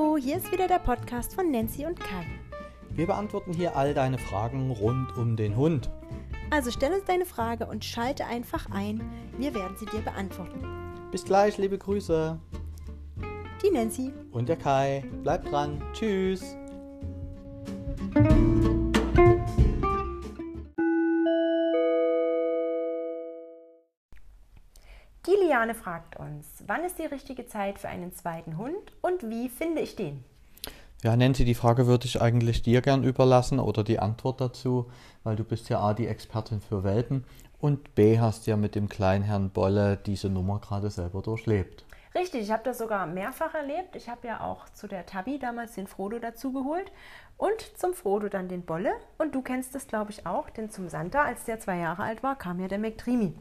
Hallo, hier ist wieder der Podcast von Nancy und Kai. Wir beantworten hier all deine Fragen rund um den Hund. Also stell uns deine Frage und schalte einfach ein. Wir werden sie dir beantworten. Bis gleich, liebe Grüße. Die Nancy. Und der Kai. Bleibt dran. Tschüss. Die Liane fragt uns, wann ist die richtige Zeit für einen zweiten Hund und wie finde ich den? Ja, Nancy, die Frage würde ich eigentlich dir gern überlassen oder die Antwort dazu, weil du bist ja A, die Expertin für Welpen und B, hast ja mit dem kleinen Herrn Bolle diese Nummer gerade selber durchlebt. Richtig, ich habe das sogar mehrfach erlebt. Ich habe ja auch zu der Tabi damals den Frodo dazugeholt und zum Frodo dann den Bolle. Und du kennst das, glaube ich, auch, denn zum Santa, als der zwei Jahre alt war, kam ja der McDreamy.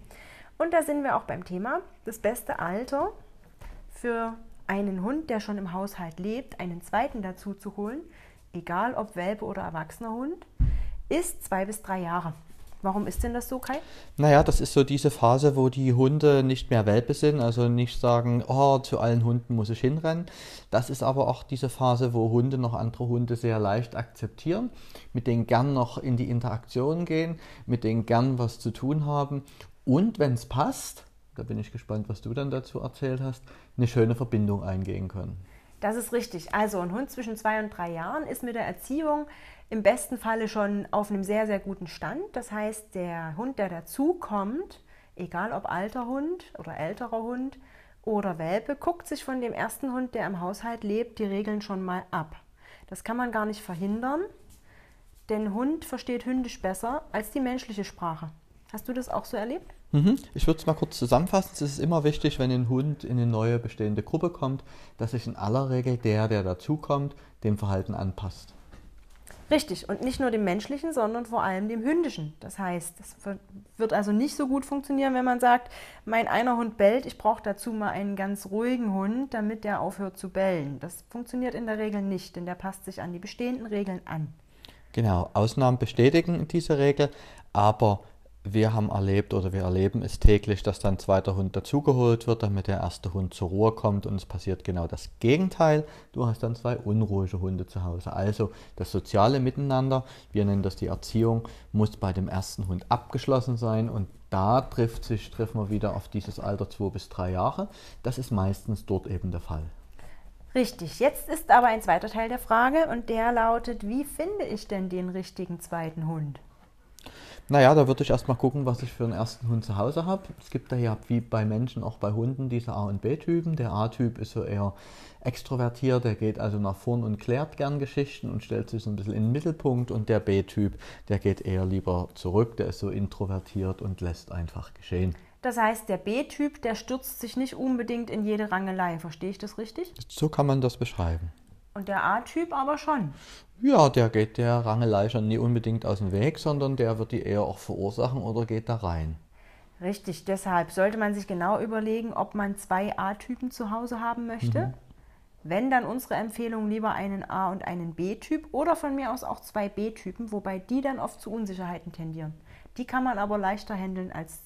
Und da sind wir auch beim Thema, das beste Alter für einen Hund, der schon im Haushalt lebt, einen zweiten dazu zu holen, egal ob Welpe oder erwachsener Hund, ist zwei bis drei Jahre. Warum ist denn das so, Kai? Naja, das ist so diese Phase, wo die Hunde nicht mehr Welpe sind, also nicht sagen, oh, zu allen Hunden muss ich hinrennen. Das ist aber auch diese Phase, wo Hunde noch andere Hunde sehr leicht akzeptieren, mit denen gern noch in die Interaktion gehen, mit denen gern was zu tun haben und wenn es passt, da bin ich gespannt, was du dann dazu erzählt hast, eine schöne Verbindung eingehen können. Das ist richtig. Also ein Hund zwischen zwei und drei Jahren ist mit der Erziehung im besten Falle schon auf einem sehr, sehr guten Stand. Das heißt, der Hund, der dazukommt, egal ob alter Hund oder älterer Hund oder Welpe, guckt sich von dem ersten Hund, der im Haushalt lebt, die Regeln schon mal ab. Das kann man gar nicht verhindern, denn Hund versteht hündisch besser als die menschliche Sprache. Hast du das auch so erlebt? Mhm. Ich würde es mal kurz zusammenfassen. Es ist immer wichtig, wenn ein Hund in eine neue bestehende Gruppe kommt, dass sich in aller Regel der, der dazukommt, dem Verhalten anpasst. Richtig, und nicht nur dem menschlichen, sondern vor allem dem hündischen. Das heißt, es wird also nicht so gut funktionieren, wenn man sagt, mein einer Hund bellt, ich brauche dazu mal einen ganz ruhigen Hund, damit der aufhört zu bellen. Das funktioniert in der Regel nicht, denn der passt sich an die bestehenden Regeln an. Genau, Ausnahmen bestätigen diese Regel, aber wir haben erlebt oder wir erleben es täglich, dass dann ein zweiter Hund dazugeholt wird, damit der erste Hund zur Ruhe kommt und es passiert genau das Gegenteil. Du hast dann zwei unruhige Hunde zu Hause. Also das soziale Miteinander, wir nennen das die Erziehung, muss bei dem ersten Hund abgeschlossen sein und da trifft sich, treffen wir wieder auf dieses Alter zwei bis drei Jahre. Das ist meistens dort eben der Fall. Richtig, jetzt ist aber ein zweiter Teil der Frage und der lautet, wie finde ich denn den richtigen zweiten Hund? Naja, da würde ich erstmal gucken, was ich für einen ersten Hund zu Hause habe. Es gibt da ja wie bei Menschen auch bei Hunden diese A- und B-Typen. Der A-Typ ist so eher extrovertiert, der geht also nach vorn und klärt gern Geschichten und stellt sich so ein bisschen in den Mittelpunkt. Und der B-Typ, der geht eher lieber zurück, der ist so introvertiert und lässt einfach geschehen. Das heißt, der B-Typ, der stürzt sich nicht unbedingt in jede Rangelei. Verstehe ich das richtig? So kann man das beschreiben. Und der A-Typ aber schon. Ja, der geht der Rangelei schon nie unbedingt aus dem Weg, sondern der wird die eher auch verursachen oder geht da rein. Richtig, deshalb sollte man sich genau überlegen, ob man zwei A-Typen zu Hause haben möchte. Mhm. Wenn, dann unsere Empfehlung lieber einen A- und einen B-Typ oder von mir aus auch zwei B-Typen, wobei die dann oft zu Unsicherheiten tendieren. Die kann man aber leichter handeln als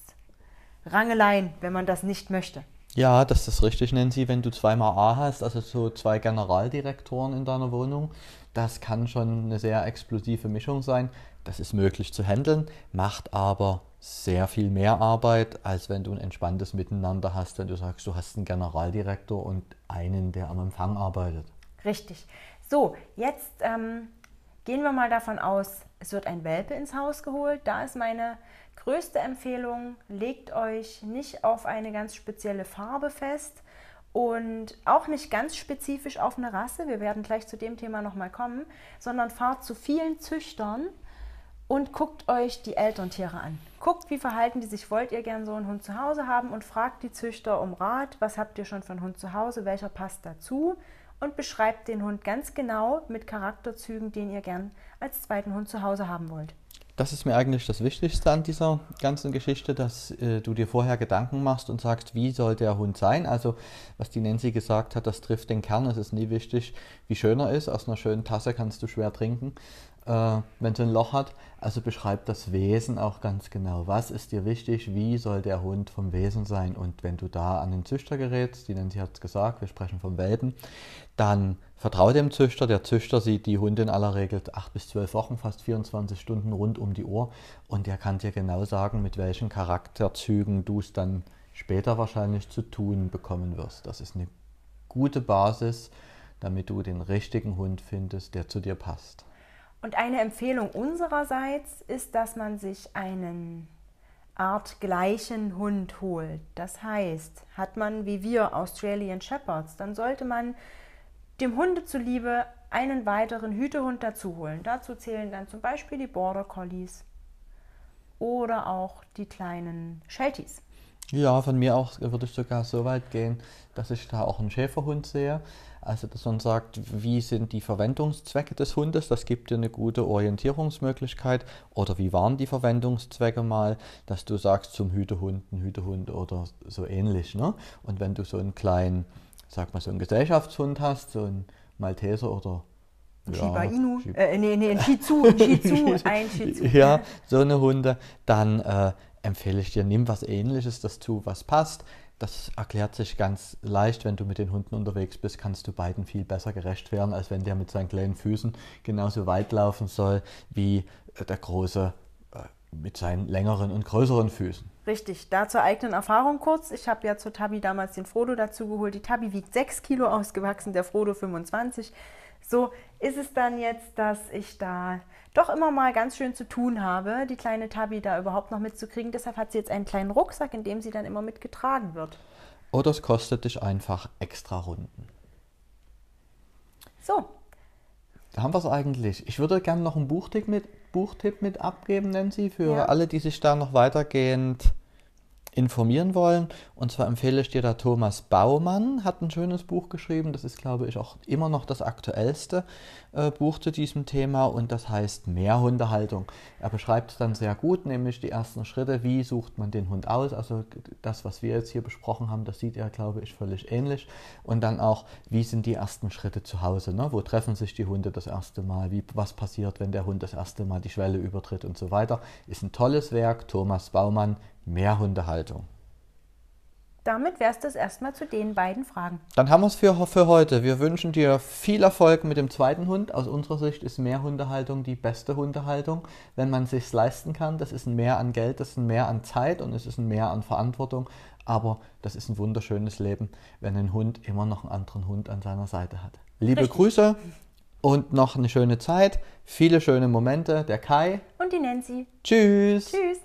Rangeleien, wenn man das nicht möchte. Ja, das ist richtig, Nancy. Wenn du zweimal A hast, also so zwei Generaldirektoren in deiner Wohnung, das kann schon eine sehr explosive Mischung sein. Das ist möglich zu handeln, macht aber sehr viel mehr Arbeit, als wenn du ein entspanntes Miteinander hast, wenn du sagst, du hast einen Generaldirektor und einen, der am Empfang arbeitet. Richtig. So, jetzt ähm, gehen wir mal davon aus, es wird ein Welpe ins Haus geholt. Da ist meine größte Empfehlung, legt euch nicht auf eine ganz spezielle Farbe fest und auch nicht ganz spezifisch auf eine Rasse, wir werden gleich zu dem Thema nochmal kommen, sondern fahrt zu vielen Züchtern und guckt euch die Elterntiere an. Guckt, wie verhalten die sich, wollt ihr gern so einen Hund zu Hause haben und fragt die Züchter um Rat, was habt ihr schon einen Hund zu Hause, welcher passt dazu und beschreibt den Hund ganz genau mit Charakterzügen, den ihr gern als zweiten Hund zu Hause haben wollt. Das ist mir eigentlich das Wichtigste an dieser ganzen Geschichte, dass äh, du dir vorher Gedanken machst und sagst, wie soll der Hund sein? Also, was die Nancy gesagt hat, das trifft den Kern. Es ist nie wichtig, wie schön er ist. Aus einer schönen Tasse kannst du schwer trinken. Äh, wenn es ein Loch hat. Also beschreibt das Wesen auch ganz genau. Was ist dir wichtig? Wie soll der Hund vom Wesen sein? Und wenn du da an den Züchter gerätst, die Nancy hat es gesagt, wir sprechen vom Welpen, dann vertraue dem Züchter. Der Züchter sieht die Hunde in aller Regel acht bis zwölf Wochen, fast 24 Stunden rund um die Uhr. Und der kann dir genau sagen, mit welchen Charakterzügen du es dann später wahrscheinlich zu tun bekommen wirst. Das ist eine gute Basis, damit du den richtigen Hund findest, der zu dir passt. Und eine Empfehlung unsererseits ist, dass man sich einen artgleichen Hund holt. Das heißt, hat man wie wir Australian Shepherds, dann sollte man dem Hunde zuliebe einen weiteren Hütehund dazu holen. Dazu zählen dann zum Beispiel die Border Collies oder auch die kleinen Shelties. Ja, von mir auch würde ich sogar so weit gehen, dass ich da auch einen Schäferhund sehe. Also, dass man sagt, wie sind die Verwendungszwecke des Hundes? Das gibt dir eine gute Orientierungsmöglichkeit. Oder wie waren die Verwendungszwecke mal, dass du sagst zum Hütehund, ein Hütehund oder so ähnlich. Ne? Und wenn du so einen kleinen, sag mal, so einen Gesellschaftshund hast, so einen Malteser oder ja, Shiba Inu, äh, nee, nee, ein Shih Tzu, ein Shih Tzu, ein Shih Tzu. Ja, so eine Hunde, dann äh, empfehle ich dir, nimm was ähnliches dazu, was passt. Das erklärt sich ganz leicht, wenn du mit den Hunden unterwegs bist, kannst du beiden viel besser gerecht werden, als wenn der mit seinen kleinen Füßen genauso weit laufen soll wie der große äh, mit seinen längeren und größeren Füßen. Richtig, da zur eigenen Erfahrung kurz. Ich habe ja zur Tabi damals den Frodo dazu geholt. Die Tabi wiegt 6 Kilo ausgewachsen, der Frodo 25. So ist es dann jetzt, dass ich da doch immer mal ganz schön zu tun habe, die kleine Tabi da überhaupt noch mitzukriegen. Deshalb hat sie jetzt einen kleinen Rucksack, in dem sie dann immer mitgetragen wird. Oder es kostet dich einfach extra Runden. So. Da haben wir es eigentlich. Ich würde gerne noch einen Buchtipp mit, Buchtipp mit abgeben, Nancy, für ja. alle, die sich da noch weitergehend informieren wollen. Und zwar empfehle ich dir da Thomas Baumann, hat ein schönes Buch geschrieben. Das ist, glaube ich, auch immer noch das aktuellste äh, Buch zu diesem Thema und das heißt Mehrhundehaltung. Er beschreibt es dann sehr gut, nämlich die ersten Schritte, wie sucht man den Hund aus. Also das, was wir jetzt hier besprochen haben, das sieht er, glaube ich, völlig ähnlich. Und dann auch, wie sind die ersten Schritte zu Hause? Ne? Wo treffen sich die Hunde das erste Mal? Wie, was passiert, wenn der Hund das erste Mal die Schwelle übertritt und so weiter? Ist ein tolles Werk. Thomas Baumann, Mehrhundehaltung. Damit wär's das erstmal zu den beiden Fragen. Dann haben wir es für, für heute. Wir wünschen dir viel Erfolg mit dem zweiten Hund. Aus unserer Sicht ist Mehrhundehaltung die beste Hundehaltung, wenn man es sich leisten kann. Das ist ein Mehr an Geld, das ist ein Mehr an Zeit und es ist ein Mehr an Verantwortung. Aber das ist ein wunderschönes Leben, wenn ein Hund immer noch einen anderen Hund an seiner Seite hat. Liebe Richtig. Grüße und noch eine schöne Zeit. Viele schöne Momente. Der Kai. Und die Nancy. Tschüss. Tschüss.